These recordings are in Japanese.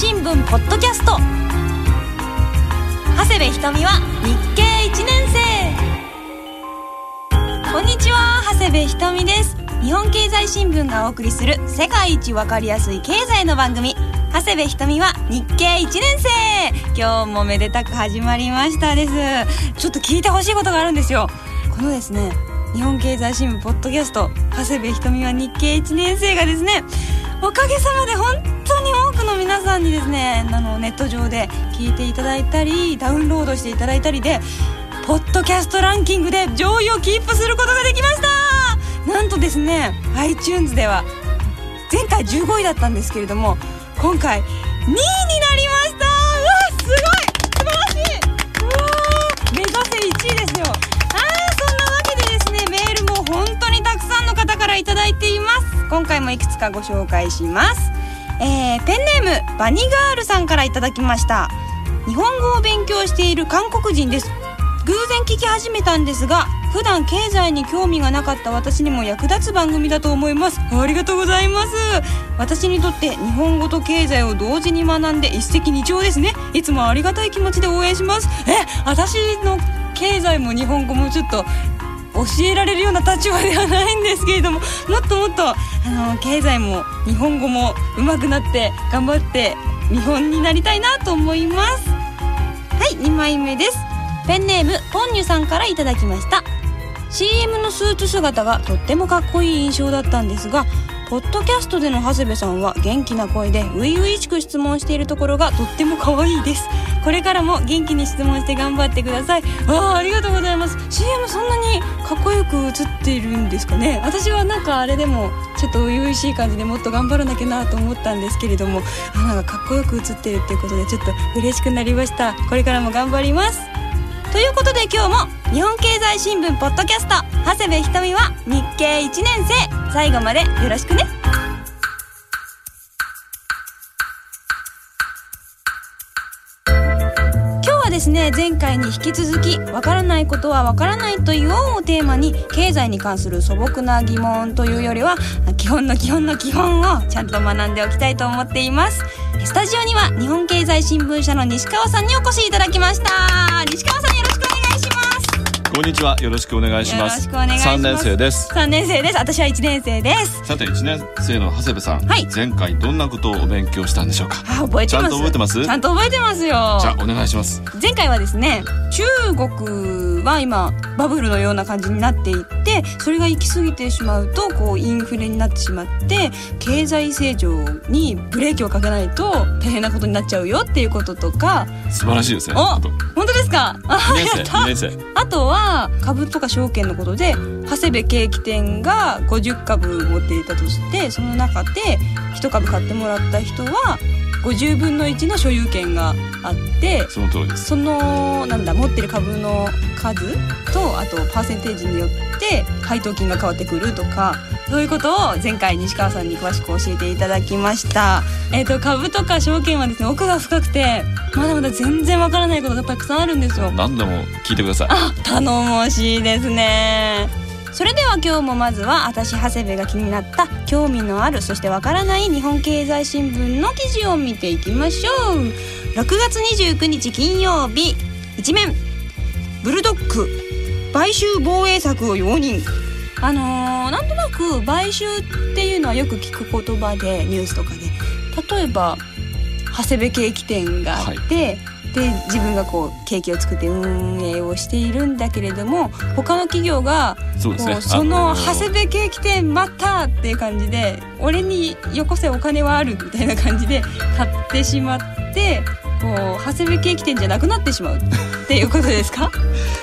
新聞ポッドキャスト。長谷部ひとみは日経1年生。こんにちは長谷部ひとみです。日本経済新聞がお送りする世界一わかりやすい経済の番組。長谷部ひとみは日経1年生。今日もめでたく始まりましたです。ちょっと聞いてほしいことがあるんですよ。このですね日本経済新聞ポッドキャスト長谷部ひとみは日経1年生がですねおかげさまで本当に多くの皆さんにですねあのネット上で聞いていただいたりダウンロードしていただいたりでポッドキャストランキングで上位をキープすることができました。なんとですね iTunes では前回15位だったんですけれども今回2位になりました。うわすごい！素晴らしい！うわ目指せ1位ですよ。あーそんなわけでですねメールも本当にたくさんの方からいいています。今回もいくつかご紹介します。えーペンネームバニガールさんからいただきました。日本語を勉強している韓国人です。偶然聞き始めたんですが普段経済に興味がなかった私にも役立つ番組だと思います。ありがとうございます。私にとって日本語と経済を同時に学んで一石二鳥ですね。いつもありがたい気持ちで応援します。え私の経済も日本語もちょっと教えられるような立場ではないんですけれどももっともっとあの経済も日本語も上手くなって頑張って日本になりたいなと思います。はい2枚目です。ペンネームポンニュさんからいただきました。CM のスーツ姿がとってもかっこいい印象だったんですがポッドキャストでの長谷部さんは元気な声で初々しく質問しているところがとっても可愛いです。これからも元気に質問して頑張ってください。あありがとうございます。CM そんなにかっこよく映っているんですかね？私はなんかあれでもちょっと初々しい感じでもっと頑張らなきゃなと思ったんですけれども。あなんかかっこよく映ってるっていうことでちょっと嬉しくなりました。これからも頑張ります。ということで今日も日本経済新聞ポッドキャスト長谷部ひとみは日経1年生。最後までよろしくね。ですね。前回に引き続きわからないことはわからないというをテーマに経済に関する素朴な疑問というよりは基本の基本の基本をちゃんと学んでおきたいと思っています。スタジオには日本経済新聞社の西川さんにお越しいただきました。西川さんこんにちは。よろしくお願いします。よろしくお願いします3年生です。3年生です私は1年生ですさて、1年生の長谷部さん。はい前回どんなことをお勉強したんでしょうか？あ覚えてます？ちゃんと覚えてます？ちゃんと覚えてますよじゃあ、お願いします。前回はですね中国は今バブルのような感じになっていってそれが行き過ぎてしまうとこうインフレになってしまって経済成長にブレーキをかけないと大変なことになっちゃうよっていうこととか素晴らしいですね。お本当ですか？あ2年生、やった2年生。あとは株とか証券のことで長谷部景気店が50株持っていたとしてその中で1株買ってもらった人は50分の1の所有権があってその通りです。そのなんだ持ってる株の数とあとパーセンテージによって配当金が変わってくるとかそういうことを前回西川さんに詳しく教えていただきました、えっと株とか証券はですね奥が深くてまだまだ全然わからないことがたくさんあるんですよ何でも聞いてください。あ頼もしいですねそれでは今日もまずは私長谷部が気になった興味のあるそしてわからない日本経済新聞の記事を見ていきましょう。6月29日金曜日一面。ブルドック。買収防衛策を容認。あのーなんとなく買収っていうのはよく聞く言葉でニュースとかで。例えば長谷部ケーキ店があって、で自分がこうケーキを作って運営をしているんだけれども他の企業がそうですね。こうその長谷部ケーキ店またっていう感じで俺によこせお金はあるみたいな感じで買ってしまってこう長谷部ケーキ店じゃなくなってしまうっていうことですか？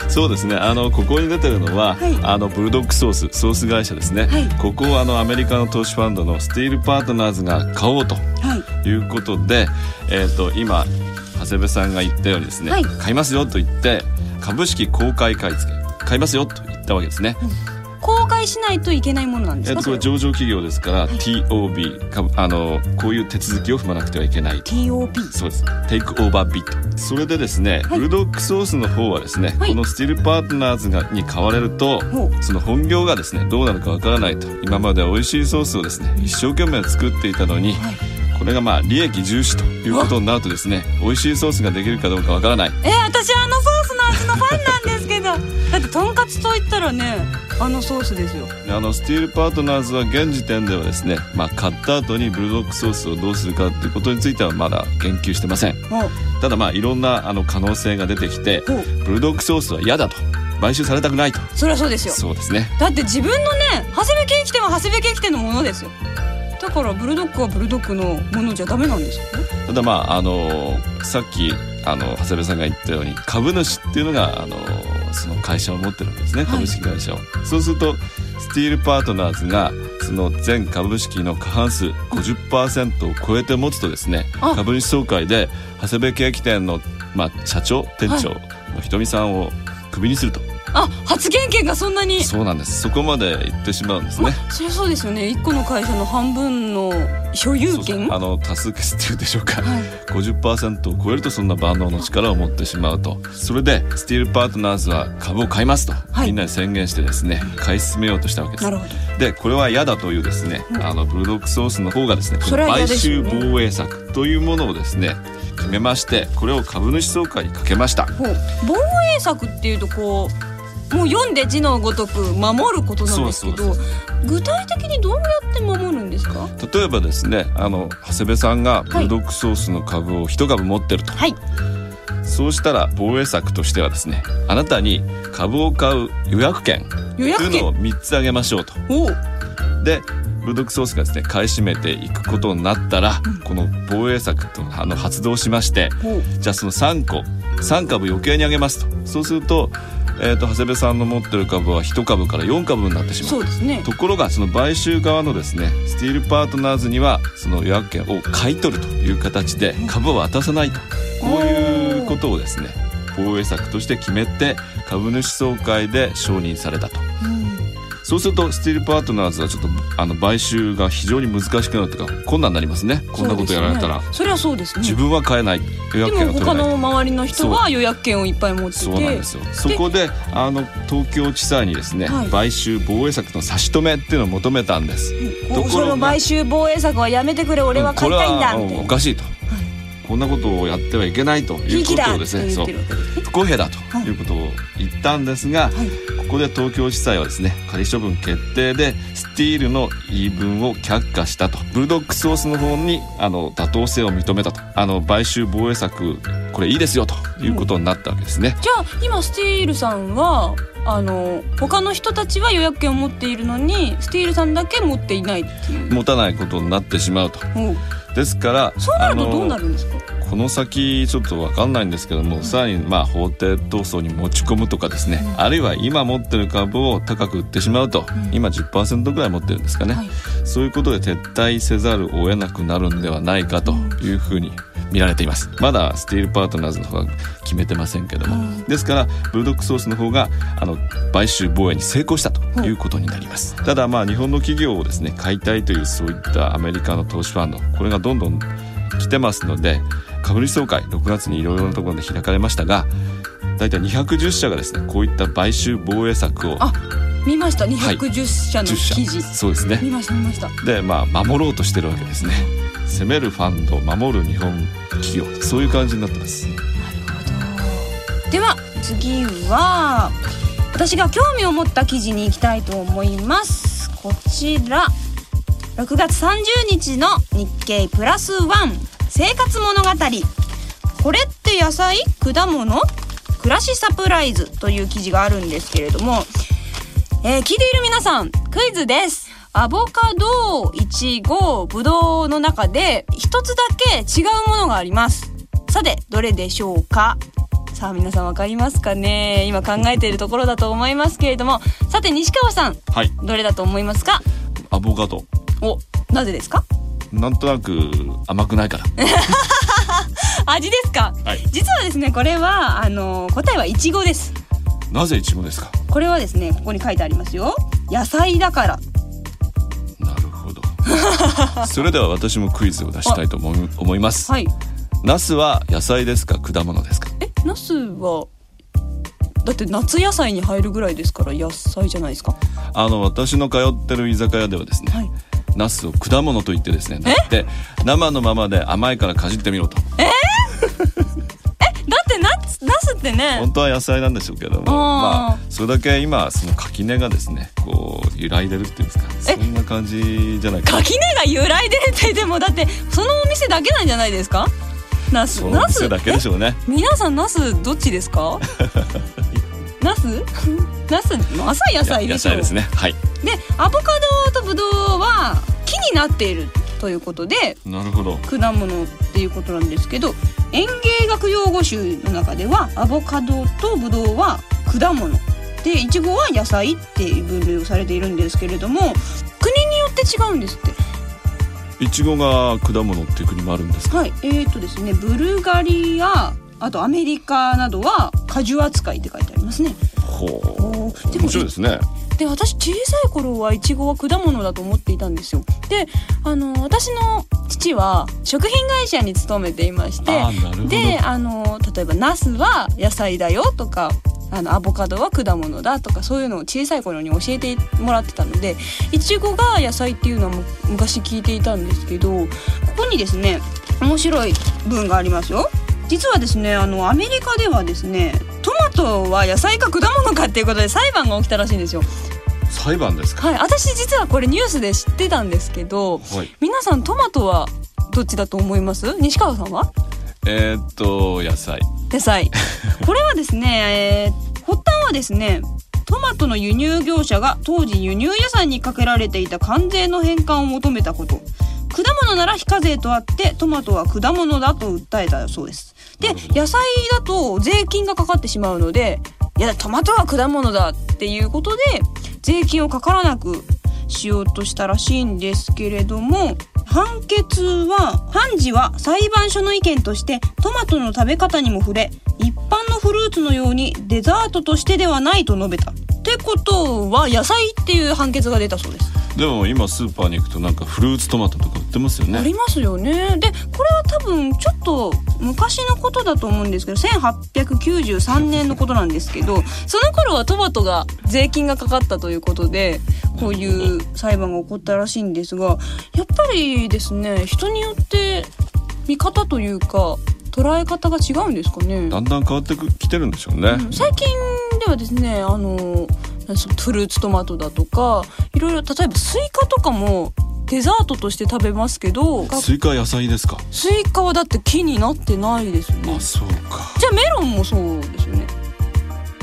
そうですね。あの、ここに出てるのは、はいあの、ブルドックソース、ソース会社ですね。はいここをあの、アメリカの投資ファンドのスティールパートナーズが買おうとはいいうことで、えっ、と、今、長谷部さんが言ったようにですね、はい買いますよと言って、株式公開買い付け、買いますよと言ったわけですね。公開しないといけないものなんですえっと、上場企業ですから、TOB 株あのこういう手続きを踏まなくてはいけない。TOP そうです。テイクオーバービットそれでですね、はい。ブルドックソースの方はですね、はい。このスティールパートナーズがに買われるとその本業がですねどうなるかわからないと。今まで美味しいソースをですね一生懸命作っていたのにはい。これがまあ利益重視ということになるとですね美味しいソースができるかどうかわからない。え私あのソースのファンなんですけど。だってとんかつと言ったらねあのソースですよ。あのスティールパートナーズは現時点ではですね、まあ、買った後にブルドックソースをどうするかっていうことについてはまだ言及してません。ただまあいろんなあの可能性が出てきてブルドックソースは嫌だと。買収されたくないと。そりゃそうですよ。そうですね。だって自分のね長谷部ケーキ店は長谷部ケーキ店のものですよ。だからブルドッグはブルドッグのものじゃダメなんですかただまああのさっきあの長谷部さんが言ったように株主っていうのがあのその会社を持ってるわけですねはい。株式会社を、そうするとスティールパートナーズがその全株式の過半数50%を超えて持つとですねあ。株主総会で長谷部ケーキ店の、まあ、社長店長のひとみさんをクビにすると、あ発言権がそんなに。そうなんです。そこまで言ってしまうんですね。まあそりゃそうですよね。一個の会社の半分の所有権。あの多数決っていうんでしょうか、はい。50%を超えるとそんな万能の力を持ってしまうと。それでスティールパートナーズは株を買いますと、はい。みんなに宣言してですね買い進めようとしたわけです。なるほど。でこれは嫌だというですね、あのブルドックソースの方がですねこそれは嫌の買収防衛策というものをですね決めましてこれを株主総会にかけました。防衛策っていうとこうもう読んで字のごとく守ることなんですけど具体的にどうやって守るんですか？例えばですねあの長谷部さんがブルドックソースの株を一株持ってると、はい。そうしたら防衛策としてはですねあなたに株を買う予約権というのを権3つあげましょうと。でブルドックソースがですね買い占めていくことになったら、この防衛策とあの発動しましてじゃあその3個3株余計にあげますと。そうすると,、えー、と長谷部さんの持ってる株は1株から4株になってしまそううですね。ところがその買収側のですねスティールパートナーズにはその予約権を買い取るという形で株を渡さないと。こういうことをですね防衛策として決めて株主総会で承認されたと。うんそうするとスティールパートナーズはちょっとあの買収が非常に難しくなるとか困難になりますね。こんなことやられたら、そりゃそうですね。自分は買えない。予約でも他権を取れない。の周りの人は予約権をいっぱい持ってて。そうなんですよ。そこであの東京地裁にですね、はい。買収防衛策の差し止めっていうのを求めたんです。ところが。買収防衛策はやめてくれ俺は買いたいんだこれはおかしいと、こんなことをやってはいけないということとをですね。そう。不公平だということを言ったんですが、はいここで東京地裁はですね仮処分決定でスティールの言い分を却下したと。ブルドックソースの方にあの妥当性を認めたと。あの買収防衛策これいいですよと。いうことになったわけですね、じゃあ今スティールさんはあの他の人たちは予約権を持っているのにスティールさんだけ持っていないっていう。持たないことになってしまうと。おう。ですからそうなるとどうなるんですか？この先ちょっと分かんないんですけども、さらにまあ法廷闘争に持ち込むとかですね、あるいは今持ってる株を高く売ってしまうと、今10%ぐらい持ってるんですかね、はい。そういうことで撤退せざるを得なくなるんではないかというふうに見られています。まだスティールパートナーズの方は決めてませんけども、ですからブルドックソースの方があの買収防衛に成功したということになります、ただまあ日本の企業をですね買いたいというそういったアメリカの投資ファンドこれがどんどん来てますので株主総会6月にいろいろなところで開かれましたが大体210社がですねこういった買収防衛策をあ見ました。はい210社の10社。記事、そうですね。見ました見ました。でまあ守ろうとしてるわけですね。攻めるファンド守る日本企業。そういう感じになってます。では次は私が興味を持った記事に行きたいと思います。こちら。6月30日の日経プラスワン生活物語。これって野菜？果物？暮らしサプライズという記事があるんですけれども、えー聞いている皆さんクイズです。アボカドイチゴブドウの中で一つだけ違うものがあります。さてどれでしょうか？さあ皆さんわかりますかね？今考えているところだと思いますけれども。さて西川さんはい。どれだと思いますか？アボカド。おなぜですか？なんとなく甘くないから 味ですか、はい。実はですねこれはあの答えはイチゴです。なぜイチゴですか？これはですねここに書いてありますよ。野菜だから。なるほど。それでは私もクイズを出したいと思い思います。はい。ナスは野菜ですか果物ですか？えナスはだって夏野菜に入るぐらいですから野菜じゃないですか。あの私の通ってる居酒屋ではですねはいナスを果物と言ってですねだって生のままで甘いからかじってみろと。だってナスナスってね。本当は野菜なんでしょうけどもまあそれだけ今その垣根がですねこう揺らいでるっていうんですか。そんな感じじゃないかな。垣根が揺らいでるってでもだってそのお店だけなんじゃないですか？ナスナス店だけでしょうね。皆さんナスどっちですか？ナス？ナス？まさ野菜でしょ。菜ですね。はい。でアボカドとブドウは木になっているということでなるほど。果物っていうことなんですけど園芸学用語集の中ではアボカドとブドウは果物。でイチゴは野菜っていう分類をされているんですけれども国によって違うんですって。いちごが果物っていう国もあるんですか？はい。えーとですねブルガリアあとアメリカなどは果樹扱いって書いてありますね。ほおー。でう面白いですね。で私小さい頃はイチゴは果物だと思っていたんですよ。であの私の父は食品会社に勤めていましてであの例えばナスは野菜だよとかあのアボカドは果物だとかそういうのを小さい頃に教えてもらってたのでイチゴが野菜っていうのはむ昔聞いていたんですけどここにですね面白い文がありますよ実はですねあのアメリカではですねトマトは野菜か果物かっていうことで裁判が起きたらしいんですよ。裁判ですか？はい私実はこれニュースで知ってたんですけどはい。皆さんトマトはどっちだと思います？西川さんは？えーっと野菜。野菜。これはですね、えー発端はですねトマトの輸入業者が当時輸入野菜にかけられていた関税の返還を求めたこと。果物なら非課税とあってトマトは果物だと訴えたそうですで野菜だと税金がかかってしまうのでいやトマトは果物だっていうことで税金をかからなくしようとしたらしいんですけれども判決は判事は裁判所の意見としてトマトの食べ方にも触れ一般のフルーツのようにデザートとしてではないと述べた。ってことは野菜っていう判決が出たそうです。でも今スーパーに行くとなんかフルーツトマトとか売ってますよねありますよね。でこれは多分ちょっと昔のことだと思うんですけど1893年のことなんですけどその頃はトマトが税金がかかったということでこういう裁判が起こったらしいんですがやっぱりですね。人によって見方というか捉え方が違うんですかね。だんだん変わってくきてるんでしょうね、うん。最近ではですねあのフルーツトマトだとかいろいろ例えばスイカとかもデザートとして食べますけどスイカは野菜ですか？スイカはだって木になってないですよね。あそうか。じゃあメロンもそうですよね。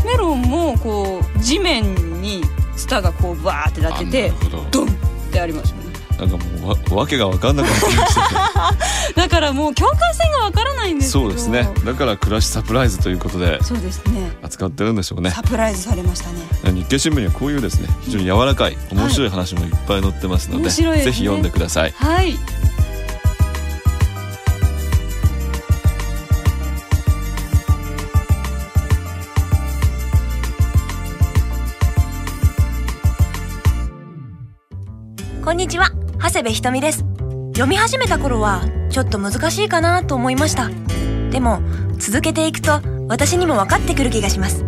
メロンもこう地面にツタがこうバーってなってあてドンってありますよねなんかもうわわけが分かんなくなってきましたね。だからもう境界線がわからないんですけど。そうですね。だから暮らしサプライズということでそうですね。扱ってるんでしょうね。サプライズされましたね。日経新聞にはこういうですね非常に柔らかい面白い話もいっぱい載ってますので、面白いですね。ぜひ読んでください。はい。こんにちは長谷部ひとみです。読み始めた頃はちょっと難しいかなと思いました。でも続けていくと私にも分かってくる気がします。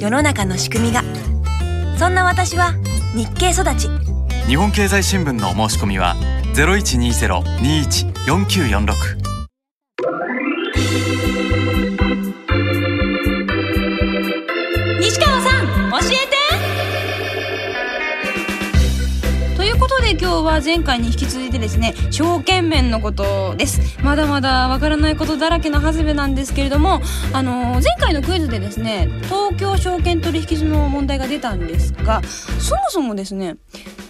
世の中の仕組みが。そんな私は日経育ち。日本経済新聞のお申し込みは0120-21-4946は前回に引き続いてですね証券面のことです。まだまだわからないことだらけの長谷部なんですけれどもあのー前回のクイズでですね東京証券取引所の問題が出たんですがそもそもですね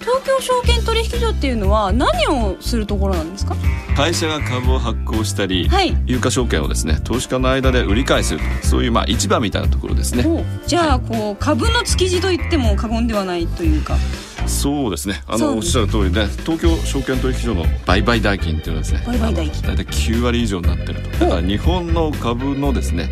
東京証券取引所っていうのは何をするところなんですか？会社が株を発行したり、はい。有価証券をですね投資家の間で売り買いするとそういうまあ市場みたいなところですね。おじゃあこう株の築地と言っても過言ではないというかそうですね。あのおっしゃる通りね東京証券取引所の売買代金っていうのはですね売買代金。大体9割以上になってると。だから日本の株のですね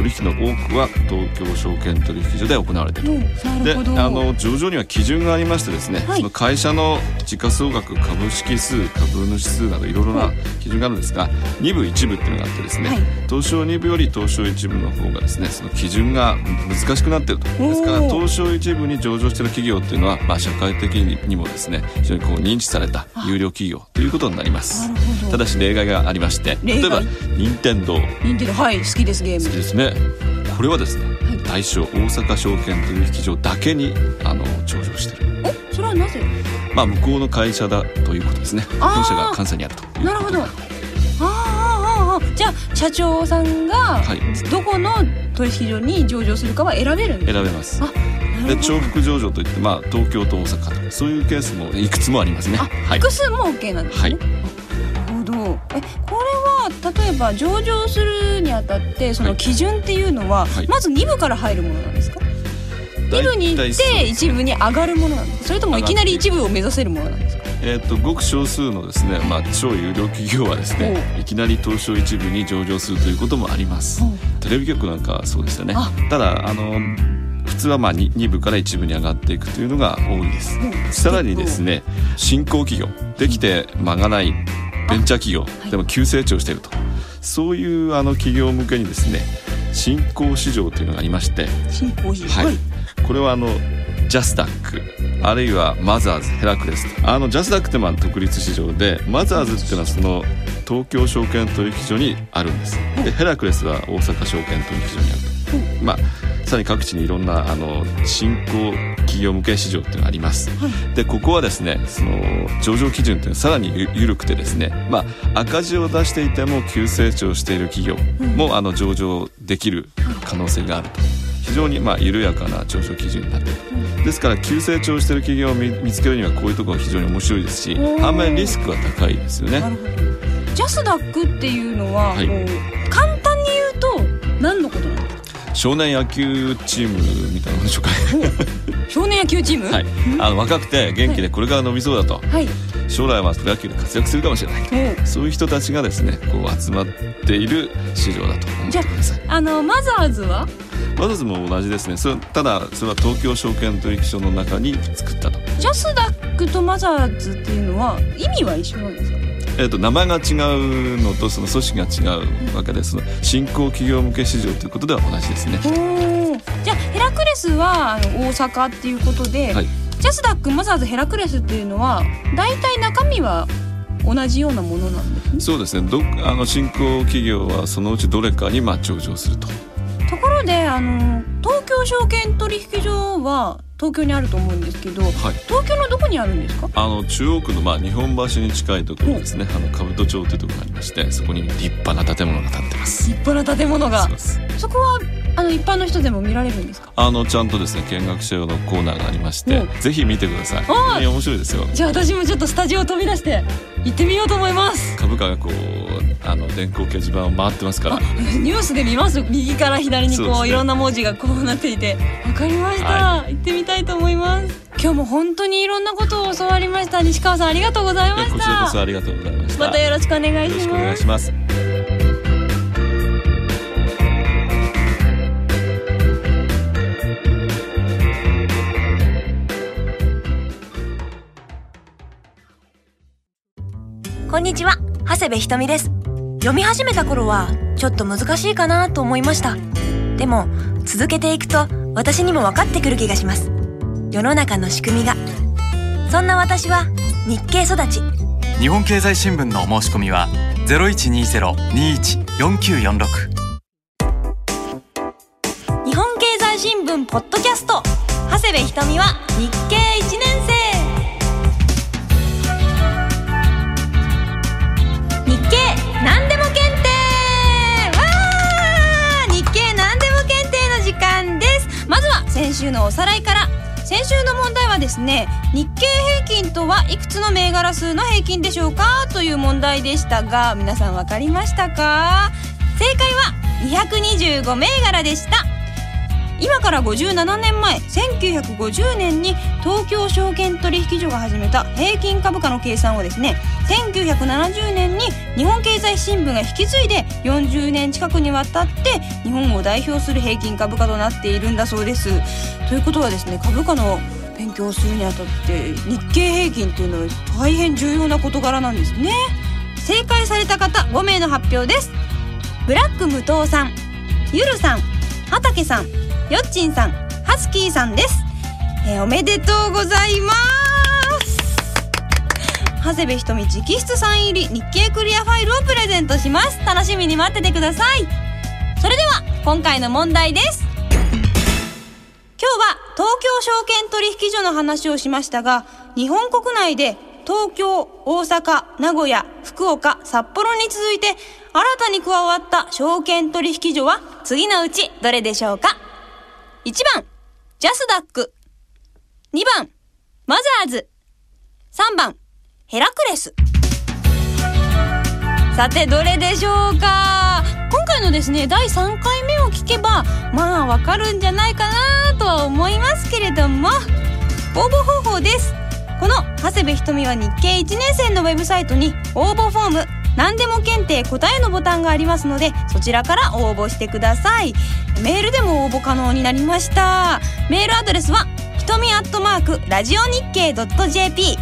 取引の多くは東京証券取引所で行われているうんなであの上場には基準がありましてですね、はい。その会社の時価総額株式数株主数などいろいろな基準があるんですが2部1部っていうのがあってですね、はい。東証2部より東証1部の方がですねその基準が難しくなっていると。ですから東証1部に上場している企業っていうのは、まあ、社会的にもですね非常にこう認知された有料企業ということになります。ただし例外がありまして例えば任天堂任天堂はい好きですゲーム。好きですねこれはですね、大証大阪証券取引所だけにあの上場してる。おそれはなぜ？まあ向こうの会社だということですね。本社が関西にあると。なるほど。あーあーあーあー。じゃあ社長さんがはい。どこの取引所に上場するかは選べるんです選べます。あで重複上場といってまあ東京と大阪とかそういうケースもいくつもありますね。あはい。複数も OK なんですね、はい。なるほど。えこれは例えば上場するにあたってその基準っていうのは、はい。まず2部から入るものなんですか？2部に行って1部に上がるものなんですか？それともいきなり1部を目指せるものなんですか？えー、とごく少数のですね、まあ、超有料企業はですねいきなり東証一部に上場するということもあります。テレビ局なんかはそうですよね。あ。ただあの普通はまあ 2, 2部から1部に上がっていくというのが多いです。う。んさらにですね新興企業できて間がないベンチャー企業。い。でも急成長していると。そういうあの企業向けにですね新興市場というのがありまして。新興市はい、これはあのジャスダック。あるいはマザーズヘラクレスと。あのジャスダックってまあ独立市場でマザーズっていうのはその東京証券取引所にあるんです。でヘラクレスは大阪証券取引所にあると。まあさらに各地にいろんなあの新興企業向け市場っていうのがあります、でここはですねその上場基準っていうのはさらにゆ緩くてですねまあ赤字を出していても急成長している企業も、あの上場できる可能性があると。非常にまあ緩やかな上場基準になっている。ですから急成長している企業を見見つけるにはこういうところが非常に面白いですし反面リスクは高いですよね。ジャスダックっていうのは、はい。簡単に言うと何のことなんですか？少年野球チームみたいなでしょうか少年野球チーム？はい。あの若くて元気でこれから伸びそうだと。はい。将来はプロ野球で活躍するかもしれない。おそういう人たちがですねこう集まっている市場だと思ってください。あのマザーズは？マザーズも同じですね。それただそれは東京証券取引所の中に作ったと,、ジャスダックとマザーズっていうのは意味は一緒なんですか？えー、と名前が違うのとその組織が違うわけでその新興企業向け市場ということでは同じですね。じゃあヘラクレスはあの大阪っていうことで、はい。ジャスダックマザーズヘラクレスっていうのは大体中身は同じようなものなんですね。そうですね。どあの新興企業はそのうちどれかにまあ上場すると。ところであの東京証券取引所は東京にあると思うんですけどはい。東京のどこにあるんですか？あの中央区のまあ日本橋に近いところですね。あの兜町というところがありましてそこに立派な建物が建ってます。立派な建物が。そこはあの一般の人でも見られるんですか？あのちゃんとですね見学者用のコーナーがありましてうぜひ見てください。お本当に面白いですよ。じゃあ私もちょっとスタジオを飛び出して行ってみようと思います。株価がこうあの電光掲示板を回ってますから。あニュースで見ます？右から左にこうね。いろんな文字がこうなっていて。わかりました、は行ってみたいと思います。今日も本当にいろんなことを教わりました。西川さんありがとうございましいやこちらこそたありがとうございました。またよろしくお願いしよろしくお願ますんにちは。長谷部ひとみです。読み始めた頃はちょっと難しいかなと思いました。でも続けていくと私にも分かってくる気がします。世の中の仕組みが。そんな私は日経育ち。日本経済新聞のお申し込みは0120-21-4946日本経済新聞ポッドキャスト。長谷部ひとみは日経1年生週のおさらいから先週の問題はですね日経平均とはいくつの銘柄数の平均でしょうかという問題でしたが皆さんわかりましたか？正解は225銘柄でした。今から57年前1950年に東京証券取引所が始めた平均株価の計算をですね1970年に日本経済新聞が引き継いで40年近くにわたって日本を代表する平均株価となっているんだそうです。ということはですね株価の勉強をするにあたって日経平均っていうのは大変重要な事柄なんですね。正解された方5名の発表です。ブラック無糖さんゆるさん畑さんよっちんさんハスキーさんです、えーおめでとうございます。長谷部ひとみ直筆サイン入り日経クリアファイルをプレゼントします楽しみに待っててくださいそれでは今回の問題です今日は東京証券取引所の話をしましたが日本国内で東京、大阪、名古屋、福岡、札幌に続いて新たに加わった証券取引所は次のうちどれでしょうか ?1 番、ジャスダック。2番、マザーズ。3番、ヘラクレス。さて、どれでしょうか？今回のですね、第3回目を聞けば、まあわかるんじゃないかなとは思いますけれども、応募方法です。この長谷部ひとみは日経1年生のウェブサイトに応募フォーム何でも検定答えのボタンがありますのでそちらから応募してくださいメールでも応募可能になりましたメールアドレスはひとみアットマークラジオ日経 .jp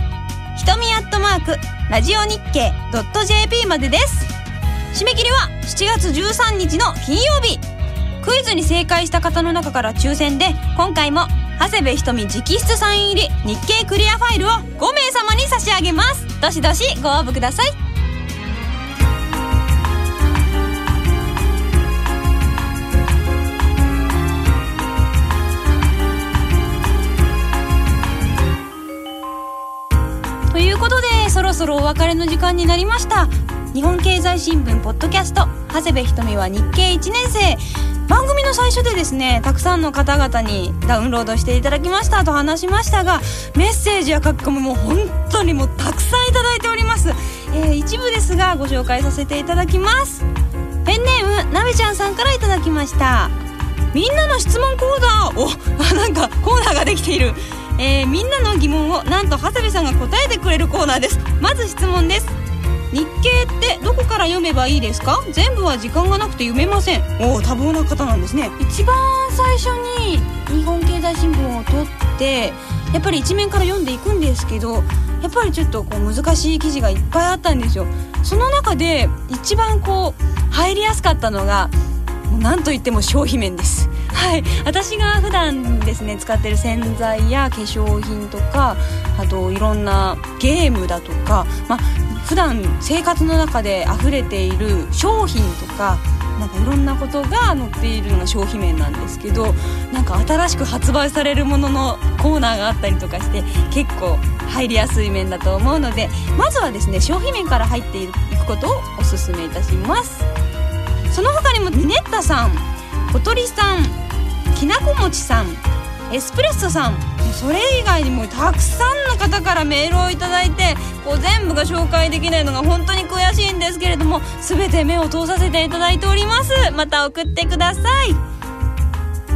瞳アットマークラジオ日経 .jp までです。締め切りは7月13日の金曜日。クイズに正解した方の中から抽選で今回も長谷部ひとみ直筆サイン入り日経クリアファイルを5名様に差し上げます。どしどしご応募ください。ろそろお別れの時間になりました。日本経済新聞ポッドキャスト長谷部ひとみは日経1年生。番組の最初でですねたくさんの方々にダウンロードしていただきましたと話しましたがメッセージや書き込みも本当にもうたくさんいただいております、えー一部ですがご紹介させていただきます。ペンネームなべちゃんさんからいただきました。みんなの質問コーナーお あなんかコーナーができている、えーみんなの疑問をなんと長谷部さんが答えてくれるコーナーです。まず質問です。日経ってどこから読めばいいですか？全部は時間がなくて読めません。おお多忙な方なんですね。一番最初に日本経済新聞を取ってやっぱり一面から読んでいくんですけどやっぱりちょっとこう難しい記事がいっぱいあったんですよ。その中で一番こう入りやすかったのがもう何といっても消費面です。はい。私が普段ですね使ってる洗剤や化粧品とかあといろんなゲームだとかまあ普段生活の中で溢れている商品とかなんかいろんなことが載っているのが消費面なんですけどなんか新しく発売されるもののコーナーがあったりとかして結構入りやすい面だと思うのでまずはですね消費面から入っていくことをおすすめいたします。その他にもミネッタさん小鳥さんきなこもちさんエスプレッソさんそれ以外にもたくさんの方からメールをいただいてこう全部が紹介できないのが本当に悔しいんですけれども全て目を通させていただいております。また送ってください。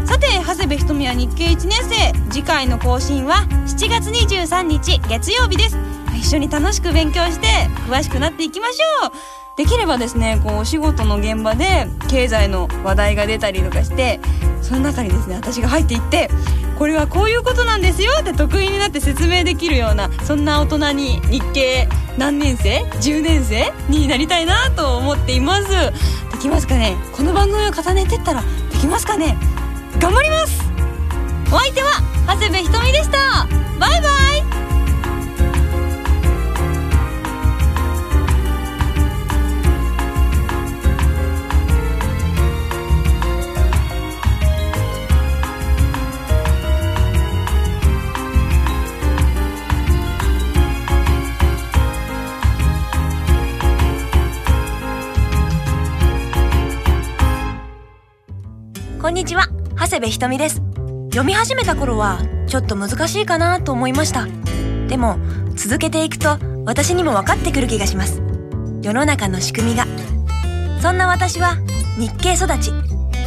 さて長谷部ひとみは日経1年生。次回の更新は7月23日月曜日です。一緒に楽しく勉強して詳しくなっていきましょう。できればですねこうお仕事の現場で経済の話題が出たりとかしてその中にですね私が入っていってこれはこういうことなんですよって得意になって説明できるようなそんな大人に日経何年生10年生になりたいなと思っています。できますかね？この番組を重ねてったらできますかね？頑張ります！お相手は長谷部ひとみでした。長谷部ひとみです。読み始めた頃はちょっと難しいかなと思いました。でも続けていくと私にも分かってくる気がします。世の中の仕組みが。そんな私は日経育ち。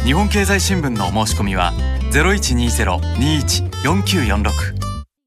日本経済新聞のお申し込みは0120-21-4946